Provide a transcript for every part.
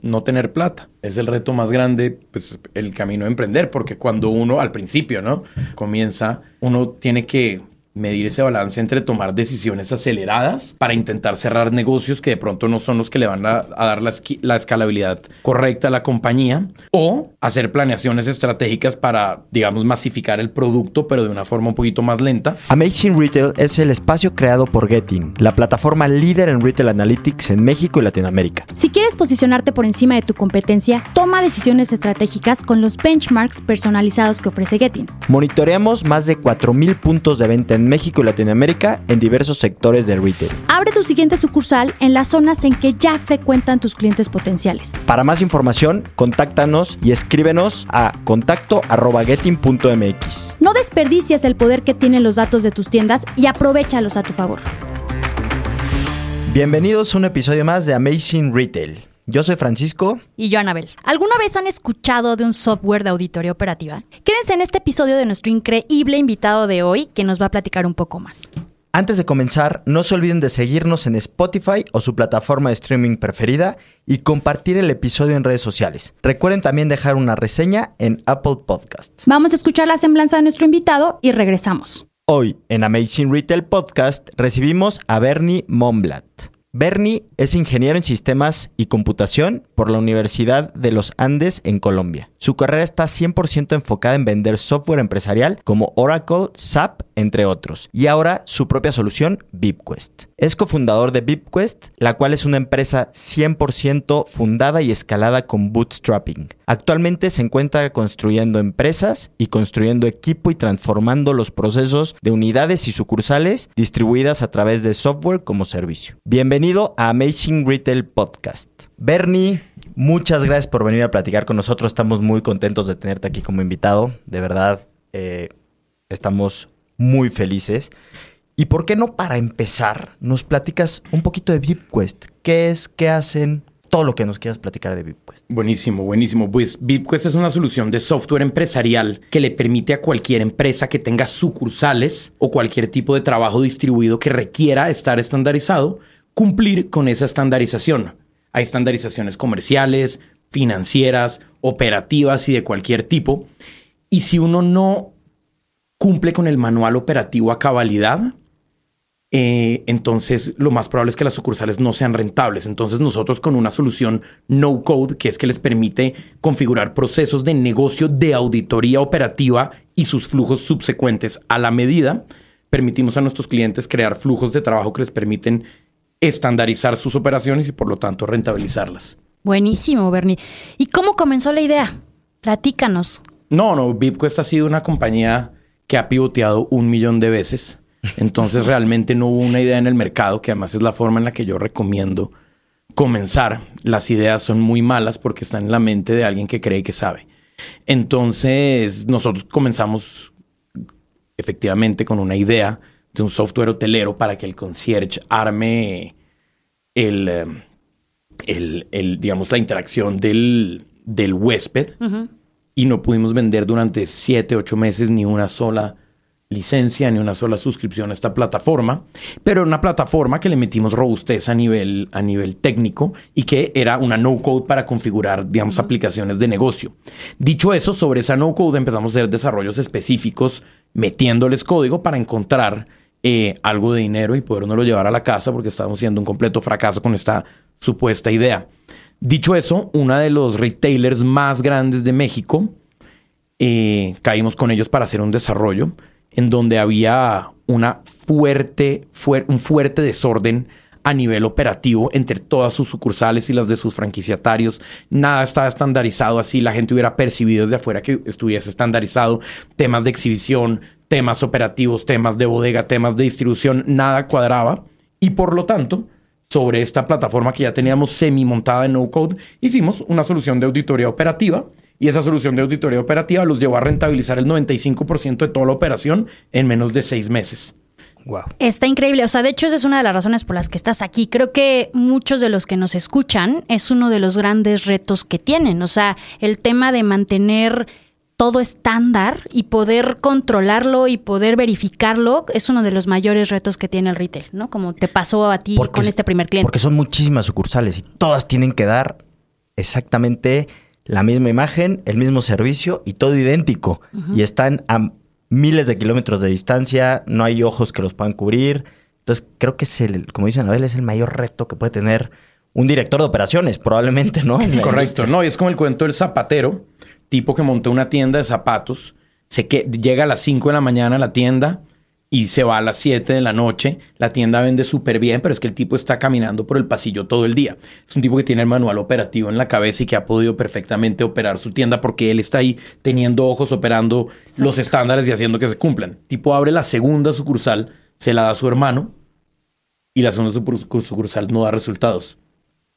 no tener plata. Es el reto más grande, pues el camino de emprender, porque cuando uno al principio, ¿no? Comienza, uno tiene que medir ese balance entre tomar decisiones aceleradas para intentar cerrar negocios que de pronto no son los que le van a, dar la, la, escalabilidad correcta a la compañía o hacer planeaciones estratégicas para, digamos, masificar el producto, pero de una forma un poquito más lenta. Amazing Retail es el espacio creado por Getting, la plataforma líder en retail analytics en México y Latinoamérica. Si quieres posicionarte por encima de tu competencia, toma decisiones estratégicas con los benchmarks personalizados que ofrece Getting. Monitoreamos más de 4.000 puntos de venta en México y Latinoamérica en diversos sectores del retail. Abre tu siguiente sucursal en las zonas en que ya frecuentan tus clientes potenciales. Para más información, contáctanos y escríbenos a contacto@getting.mx. No desperdicies el poder que tienen los datos de tus tiendas y aprovechalos a tu favor. Bienvenidos a un episodio más de Amazing Retail. Yo soy Francisco. Y yo, Anabel. ¿Alguna vez han escuchado de un software de auditoría operativa? Quédense en este episodio de nuestro increíble invitado de hoy, que nos va a platicar un poco más. Antes de comenzar, no se olviden de seguirnos en Spotify o su plataforma de streaming preferida y compartir el episodio en redes sociales. Recuerden también dejar una reseña en Apple Podcast. Vamos a escuchar la semblanza de nuestro invitado y regresamos. Hoy, en Amazing Retail Podcast, recibimos a Bernie Momblat. Bernie es ingeniero en sistemas y computación por la Universidad de los Andes en Colombia. Su carrera está 100% enfocada en vender software empresarial como Oracle, SAP, entre otros, y ahora su propia solución, VipQuest. Es cofundador de VipQuest, la cual es una empresa 100% fundada y escalada con bootstrapping. Actualmente se encuentra construyendo empresas y construyendo equipo y transformando los procesos de unidades y sucursales distribuidas a través de software como servicio. Bienvenido a Amazing Retail Podcast. Bernie, muchas gracias por venir a platicar con nosotros. Estamos muy contentos de tenerte aquí como invitado. De verdad, eh, estamos muy felices. ¿Y por qué no para empezar nos platicas un poquito de VipQuest? ¿Qué es? ¿Qué hacen? Todo lo que nos quieras platicar de VipQuest. Buenísimo, buenísimo. Pues VipQuest es una solución de software empresarial que le permite a cualquier empresa que tenga sucursales o cualquier tipo de trabajo distribuido que requiera estar estandarizado, cumplir con esa estandarización. Hay estandarizaciones comerciales, financieras, operativas y de cualquier tipo. Y si uno no cumple con el manual operativo a cabalidad, eh, entonces lo más probable es que las sucursales no sean rentables. Entonces nosotros con una solución no code, que es que les permite configurar procesos de negocio de auditoría operativa y sus flujos subsecuentes a la medida, permitimos a nuestros clientes crear flujos de trabajo que les permiten estandarizar sus operaciones y por lo tanto rentabilizarlas. Buenísimo, Bernie. ¿Y cómo comenzó la idea? Platícanos. No, no, VipQuest ha sido una compañía que ha pivoteado un millón de veces. Entonces realmente no hubo una idea en el mercado, que además es la forma en la que yo recomiendo comenzar. Las ideas son muy malas porque están en la mente de alguien que cree que sabe. Entonces nosotros comenzamos efectivamente con una idea de un software hotelero para que el concierge arme el, el, el digamos, la interacción del, del huésped. Y no pudimos vender durante siete, ocho meses ni una sola licencia ni una sola suscripción a esta plataforma, pero una plataforma que le metimos robustez a nivel, a nivel técnico y que era una no-code para configurar, digamos, aplicaciones de negocio. Dicho eso, sobre esa no-code empezamos a hacer desarrollos específicos metiéndoles código para encontrar eh, algo de dinero y podernoslo llevar a la casa porque estábamos siendo un completo fracaso con esta supuesta idea. Dicho eso, uno de los retailers más grandes de México, eh, caímos con ellos para hacer un desarrollo en donde había una fuerte, un fuerte desorden a nivel operativo entre todas sus sucursales y las de sus franquiciatarios. Nada estaba estandarizado así, la gente hubiera percibido desde afuera que estuviese estandarizado. Temas de exhibición, temas operativos, temas de bodega, temas de distribución, nada cuadraba. Y por lo tanto, sobre esta plataforma que ya teníamos semi montada en no code, hicimos una solución de auditoría operativa y esa solución de auditoría operativa los llevó a rentabilizar el 95% de toda la operación en menos de seis meses. Wow. Está increíble. O sea, de hecho, esa es una de las razones por las que estás aquí. Creo que muchos de los que nos escuchan es uno de los grandes retos que tienen. O sea, el tema de mantener todo estándar y poder controlarlo y poder verificarlo es uno de los mayores retos que tiene el retail, ¿no? Como te pasó a ti con este primer cliente. Porque son muchísimas sucursales y todas tienen que dar exactamente la misma imagen, el mismo servicio y todo idéntico. Y están a miles de kilómetros de distancia, no hay ojos que los puedan cubrir. Entonces, creo que es el, como dice Anabel, es el mayor reto que puede tener un director de operaciones, probablemente, ¿no? Correcto, no, y es como el cuento del zapatero, tipo que montó una tienda de zapatos, se que llega a las 5 de la mañana a la tienda, y se va a las 7 de la noche. La tienda vende súper bien, pero es que el tipo está caminando por el pasillo todo el día. Es un tipo que tiene el manual operativo en la cabeza y que ha podido perfectamente operar su tienda porque él está ahí teniendo ojos operando los estándares y haciendo que se cumplan. tipo abre la segunda sucursal, se la da a su hermano y la segunda sucursal no da resultados.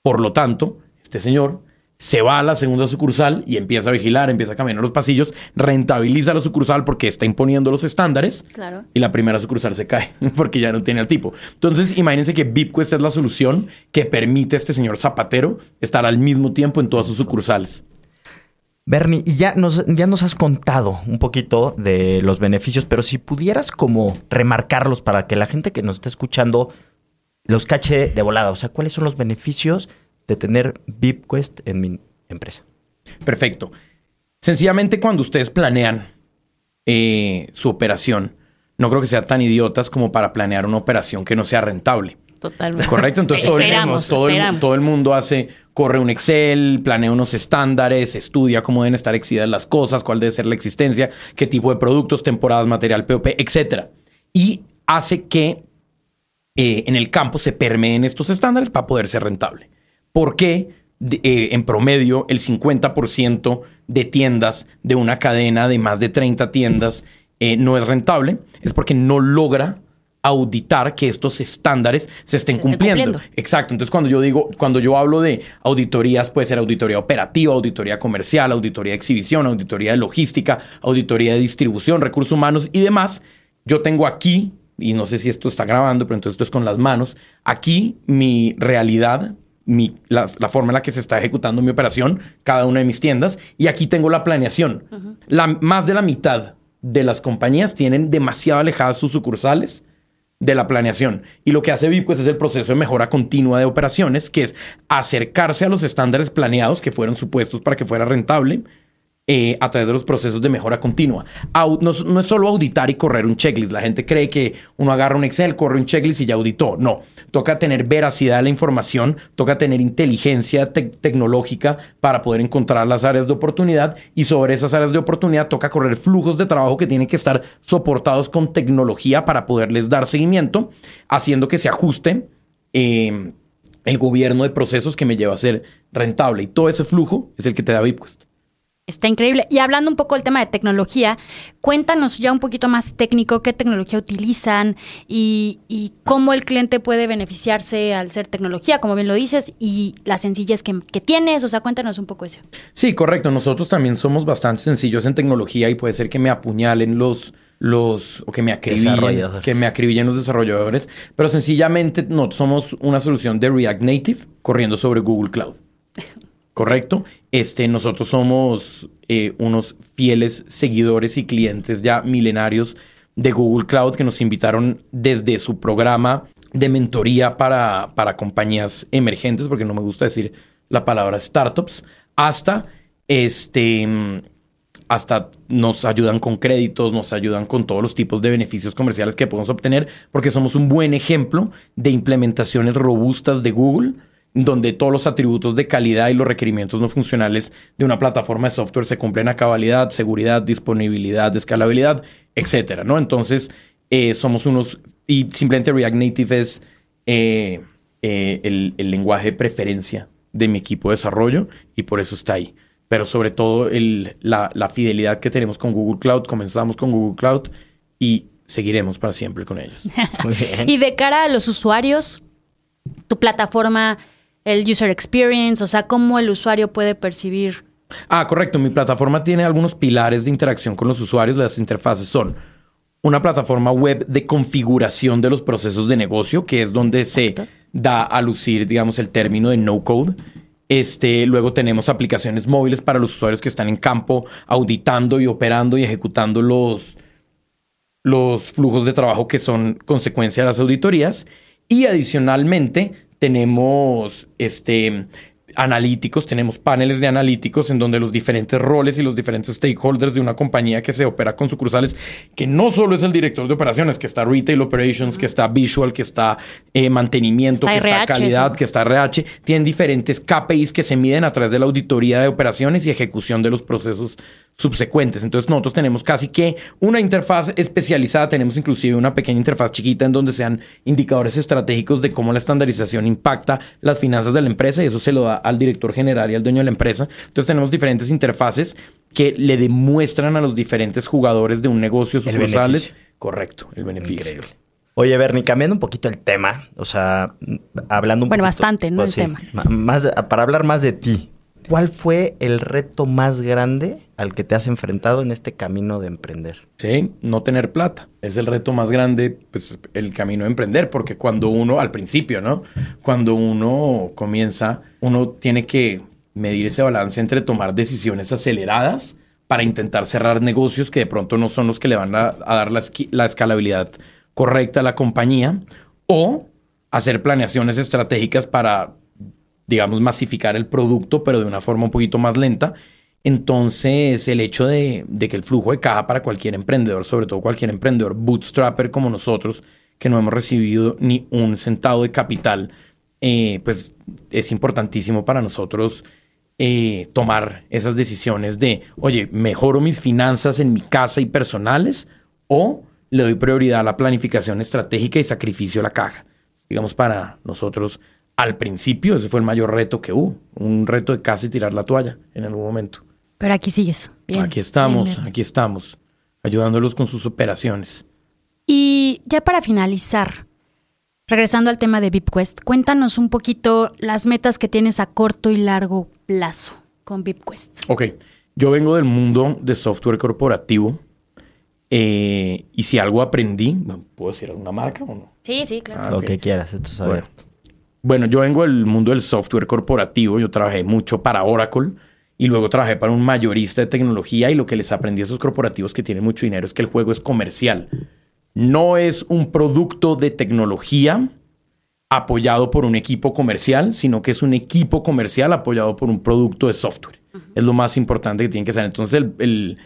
Por lo tanto, este señor se va a la segunda sucursal y empieza a vigilar, empieza a caminar los pasillos, rentabiliza la sucursal porque está imponiendo los estándares. Claro. Y la primera sucursal se cae porque ya no tiene al tipo. Entonces, imagínense que VIPQuest es la solución que permite a este señor Zapatero estar al mismo tiempo en todas sus sucursales. Bernie, y ya nos, ya nos has contado un poquito de los beneficios, pero si pudieras como remarcarlos para que la gente que nos está escuchando los cache de volada, o sea, ¿cuáles son los beneficios de tener VIPQuest en mi empresa. Perfecto. Sencillamente cuando ustedes planean eh, su operación, no creo que sean tan idiotas como para planear una operación que no sea rentable. Totalmente. Correcto. Entonces todo, el, todo, el, mundo hace, corre un Excel, planea unos estándares, estudia cómo deben estar exhibidas las cosas, cuál debe ser la existencia, qué tipo de productos, temporadas, material, POP, etc. Y hace que eh, en el campo se permeen estos estándares para poder ser rentable. ¿Por qué eh, en promedio el 50% de tiendas de una cadena de más de 30 tiendas eh, no es rentable? Es porque no logra auditar que estos estándares se estén, cumpliendo. Exacto. Entonces, cuando yo digo, cuando yo hablo de auditorías, puede ser auditoría operativa, auditoría comercial, auditoría de exhibición, auditoría de logística, auditoría de distribución, recursos humanos y demás. Yo tengo aquí, y no sé si esto está grabando, pero entonces esto es con las manos, aquí mi realidad la, forma en la que se está ejecutando mi operación, cada una de mis tiendas, y aquí tengo la planeación. la, más de la mitad de las compañías tienen demasiado alejadas sus sucursales de la planeación. Y lo que hace VIP pues, es el proceso de mejora continua de operaciones, que es acercarse a los estándares planeados que fueron supuestos para que fuera rentable, eh, a través de los procesos de mejora continua. no, es solo auditar y correr un checklist. La gente cree que uno agarra un Excel, corre un checklist y ya auditó. No, toca tener veracidad de la información, toca tener inteligencia tecnológica para poder encontrar las áreas de oportunidad y sobre esas áreas de oportunidad toca correr flujos de trabajo que tienen que estar soportados con tecnología para poderles dar seguimiento, haciendo que se ajuste. Eh, el gobierno de procesos que me lleva a ser rentable y todo ese flujo es el que te da VIPQuest. Está increíble. Y hablando un poco del tema de tecnología, cuéntanos ya un poquito más técnico qué tecnología utilizan y, cómo el cliente puede beneficiarse al ser tecnología, como bien lo dices, y la sencillez que, tienes. O sea, cuéntanos un poco eso. Sí, correcto. Nosotros también somos bastante sencillos en tecnología y puede ser que me apuñalen los los o que me acribillen, que me acribillen los desarrolladores, pero sencillamente no somos una solución de React Native corriendo sobre Google Cloud. ¿Correcto? Este, nosotros somos eh, unos fieles seguidores y clientes ya milenarios de Google Cloud que nos invitaron desde su programa de mentoría para, para compañías emergentes, porque no me gusta decir la palabra startups, hasta este hasta nos ayudan con créditos, nos ayudan con todos los tipos de beneficios comerciales que podemos obtener, porque somos un buen ejemplo de implementaciones robustas de Google donde todos los atributos de calidad y los requerimientos no funcionales de una plataforma de software se cumplen a cabalidad, seguridad, disponibilidad, escalabilidad, etcétera, ¿no? Entonces, eh, somos unos... Y simplemente React Native es eh, eh, el, lenguaje de preferencia de mi equipo de desarrollo y por eso está ahí. Pero sobre todo la, la fidelidad que tenemos con Google Cloud. Comenzamos con Google Cloud y seguiremos para siempre con ellos. y de cara a los usuarios, tu plataforma el user experience, o sea, cómo el usuario puede percibir. Ah, correcto. Mi plataforma tiene algunos pilares de interacción con los usuarios. Las interfaces son una plataforma web de configuración de los procesos de negocio, que es donde se da a lucir, digamos, el término de no code. Este, luego tenemos aplicaciones móviles para los usuarios que están en campo auditando y operando y ejecutando los, los flujos de trabajo que son consecuencia de las auditorías. Y adicionalmente tenemos este, analíticos, tenemos paneles de analíticos en donde los diferentes roles y los diferentes stakeholders de una compañía que se opera con sucursales, que no solo es el director de operaciones, que está Retail Operations, que está Visual, que está eh, mantenimiento, que está calidad, que está RH, tienen diferentes KPIs que se miden a través de la auditoría de operaciones y ejecución de los procesos subsecuentes. Entonces nosotros tenemos casi que una interfaz especializada, tenemos inclusive una pequeña interfaz chiquita en donde sean indicadores estratégicos de cómo la estandarización impacta las finanzas de la empresa y eso se lo da al director general y al dueño de la empresa. Entonces tenemos diferentes interfaces que le demuestran a los diferentes jugadores de un negocio sucursales. Correcto, el beneficio. Increíble. Oye, Bernie, cambiando un poquito el tema, o sea, hablando un bueno, bastante, ¿no? Pues el tema. Más, para hablar más de ti. ¿Cuál fue el reto más grande al que te has enfrentado en este camino de emprender? Sí, no tener plata. Es el reto más grande, pues el camino de emprender, porque cuando uno, al principio, ¿no? Cuando uno comienza, uno tiene que medir ese balance entre tomar decisiones aceleradas para intentar cerrar negocios que de pronto no son los que le van a, dar la, la escalabilidad correcta a la compañía o hacer planeaciones estratégicas para digamos, masificar el producto, pero de una forma un poquito más lenta. Entonces, el hecho de, que el flujo de caja para cualquier emprendedor, sobre todo cualquier emprendedor bootstrapper como nosotros, que no hemos recibido ni un centavo de capital, eh, pues es importantísimo para nosotros eh, tomar esas decisiones de, oye, mejoro mis finanzas en mi casa y personales o le doy prioridad a la planificación estratégica y sacrificio a la caja. Digamos, para nosotros al principio ese fue el mayor reto que hubo, un reto de casi tirar la toalla en algún momento. Pero aquí sigues. aquí estamos, aquí estamos, ayudándolos con sus operaciones. Y ya para finalizar, regresando al tema de VIPQuest, cuéntanos un poquito las metas que tienes a corto y largo plazo con VIPQuest. Ok, yo vengo del mundo de software corporativo. Eh, y si algo aprendí, ¿puedo decir alguna marca o no? Sí, sí, claro. Ah, Lo que quieras, esto es abierto. Bueno, yo vengo del mundo del software corporativo, yo trabajé mucho para Oracle y luego trabajé para un mayorista de tecnología y lo que les aprendí a esos corporativos que tienen mucho dinero es que el juego es comercial. No es un producto de tecnología apoyado por un equipo comercial, sino que es un equipo comercial apoyado por un producto de software. Es lo más importante que tiene que ser. Entonces, el, el,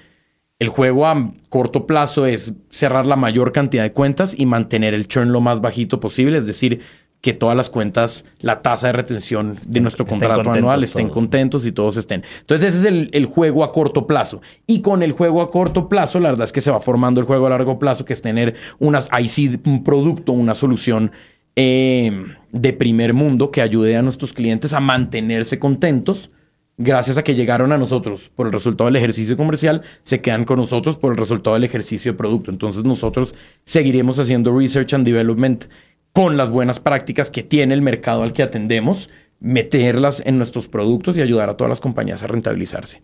el, juego a corto plazo es cerrar la mayor cantidad de cuentas y mantener el churn lo más bajito posible, es decir, que todas las cuentas, la tasa de retención de nuestro contrato anual estén contentos y todos estén. Entonces ese es el, juego a corto plazo. Y con el juego a corto plazo, la verdad es que se va formando el juego a largo plazo, que es tener unas, ahí sí, un producto, una solución eh, de primer mundo que ayude a nuestros clientes a mantenerse contentos. Gracias a que llegaron a nosotros por el resultado del ejercicio comercial, se quedan con nosotros por el resultado del ejercicio de producto. Entonces nosotros seguiremos haciendo research and development con las buenas prácticas que tiene el mercado al que atendemos, meterlas en nuestros productos y ayudar a todas las compañías a rentabilizarse.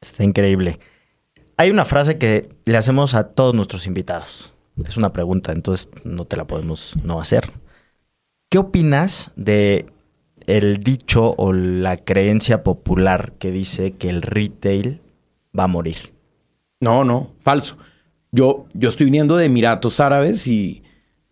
Está increíble. Hay una frase que le hacemos a todos nuestros invitados. Es una pregunta, entonces no te la podemos no hacer. ¿Qué opinas de el dicho o la creencia popular que dice que el retail va a morir? No, no, falso. Yo, yo estoy viniendo de Emiratos Árabes y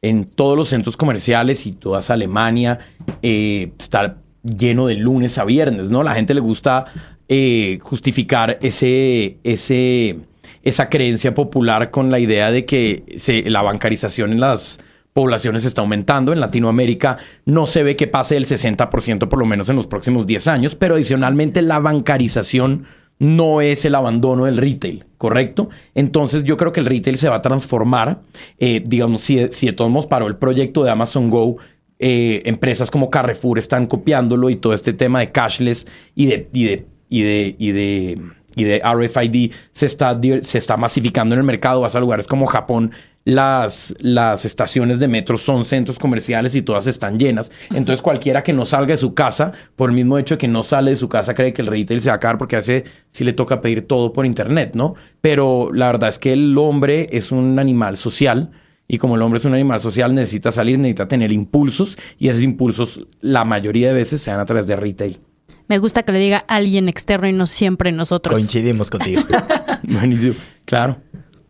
en todos los centros comerciales y toda Alemania eh, está lleno de lunes a viernes, ¿no? La gente le gusta eh, justificar ese, ese, esa creencia popular con la idea de que la bancarización en las poblaciones está aumentando. En Latinoamérica no se ve que pase el 60% por lo menos en los próximos 10 años, pero adicionalmente la bancarización no es el abandono del retail, ¿correcto? Entonces yo creo que el retail se va a transformar, eh, digamos, si, si de todos modos paró el proyecto de Amazon Go, eh, empresas como Carrefour están copiándolo y todo este tema de cashless y de, y de, y de, y de, y de RFID se está, se está masificando en el mercado. Vas a lugares como Japón las, las estaciones de metro son centros comerciales y todas están llenas. Entonces cualquiera que no salga de su casa, por el mismo hecho de que no sale de su casa, cree que el retail se va a acabar porque hace, si le toca pedir todo por internet, ¿no? Pero la verdad es que el hombre es un animal social. Y como el hombre es un animal social, necesita salir, necesita tener impulsos. Y esos impulsos, la mayoría de veces, se dan a través de retail. Me gusta que le diga alguien externo y no siempre nosotros. Coincidimos contigo. Buenísimo. Claro.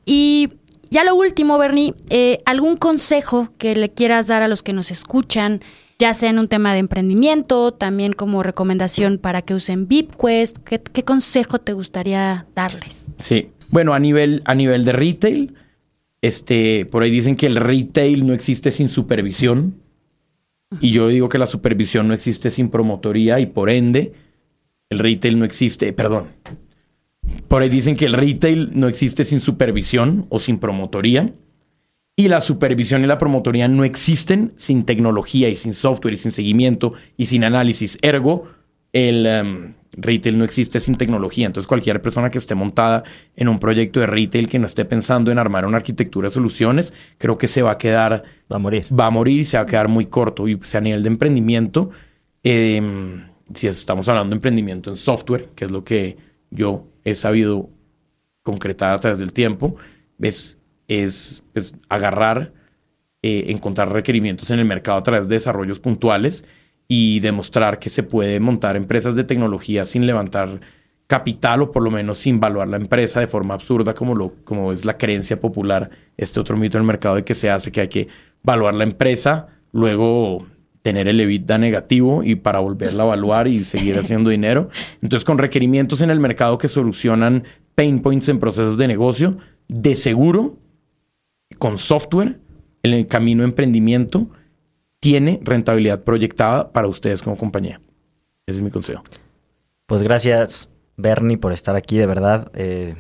Y ya lo último, Bernie, eh, ¿algún consejo que le quieras dar a los que nos escuchan ya sea en un tema de emprendimiento, también como recomendación para que usen VipQuest. ¿Qué, qué consejo te gustaría darles? Sí. Bueno, a nivel, a nivel de retail, este, por ahí dicen que el retail no existe sin supervisión. Y yo digo que la supervisión no existe sin promotoría y por ende el retail no existe, perdón. Por ahí dicen que el retail no existe sin supervisión o sin promotoría. Y la supervisión y la promotoría no existen sin tecnología y sin software y sin seguimiento y sin análisis. Ergo, el em, retail no existe sin tecnología. Entonces, cualquier persona que esté montada en un proyecto de retail que no esté pensando en armar una arquitectura de soluciones, creo que se va a quedar. Va a morir. Va a morir y se va a quedar muy corto. Y pues, a nivel de emprendimiento, em, si estamos hablando de emprendimiento en software, que es lo que yo he sabido concretar a través del tiempo, es es pues, agarrar, eh, encontrar requerimientos en el mercado a través de desarrollos puntuales y demostrar que se puede montar empresas de tecnología sin levantar capital o por lo menos sin valuar la empresa de forma absurda como, lo, como es la creencia popular, este otro mito en el mercado de que se hace que hay que valuar la empresa, luego tener el EBITDA negativo y para volverla a evaluar y seguir haciendo dinero. Entonces, con requerimientos en el mercado que solucionan pain points en procesos de negocio, de seguro con software en el camino de emprendimiento tiene rentabilidad proyectada para ustedes como compañía. Ese es mi consejo. Pues gracias, Bernie, por estar aquí. De verdad, eh,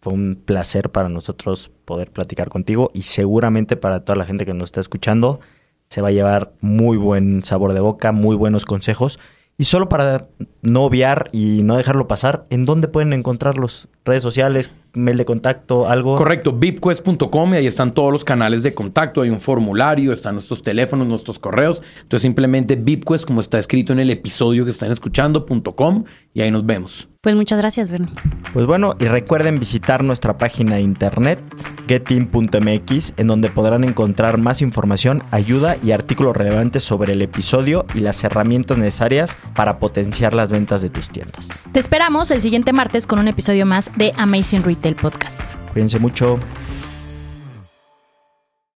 fue un placer para nosotros poder platicar contigo y seguramente para toda la gente que nos está escuchando se va a llevar muy buen sabor de boca, muy buenos consejos. Y solo para no obviar y no dejarlo pasar, ¿en dónde pueden encontrarlos? ¿Redes sociales? mail de contacto, algo. Correcto, vipquest.com y ahí están todos los canales de contacto, hay un formulario, están nuestros teléfonos, nuestros correos. Entonces simplemente vipquest, como está escrito en el episodio que están escuchando.com y ahí nos vemos. Pues muchas gracias, Bernie. Pues bueno, y recuerden visitar nuestra página de internet getin.mx en donde podrán encontrar más información, ayuda y artículos relevantes sobre el episodio y las herramientas necesarias para potenciar las ventas de tus tiendas. Te esperamos el siguiente martes con un episodio más de Amazing Retail Podcast. Cuídense mucho.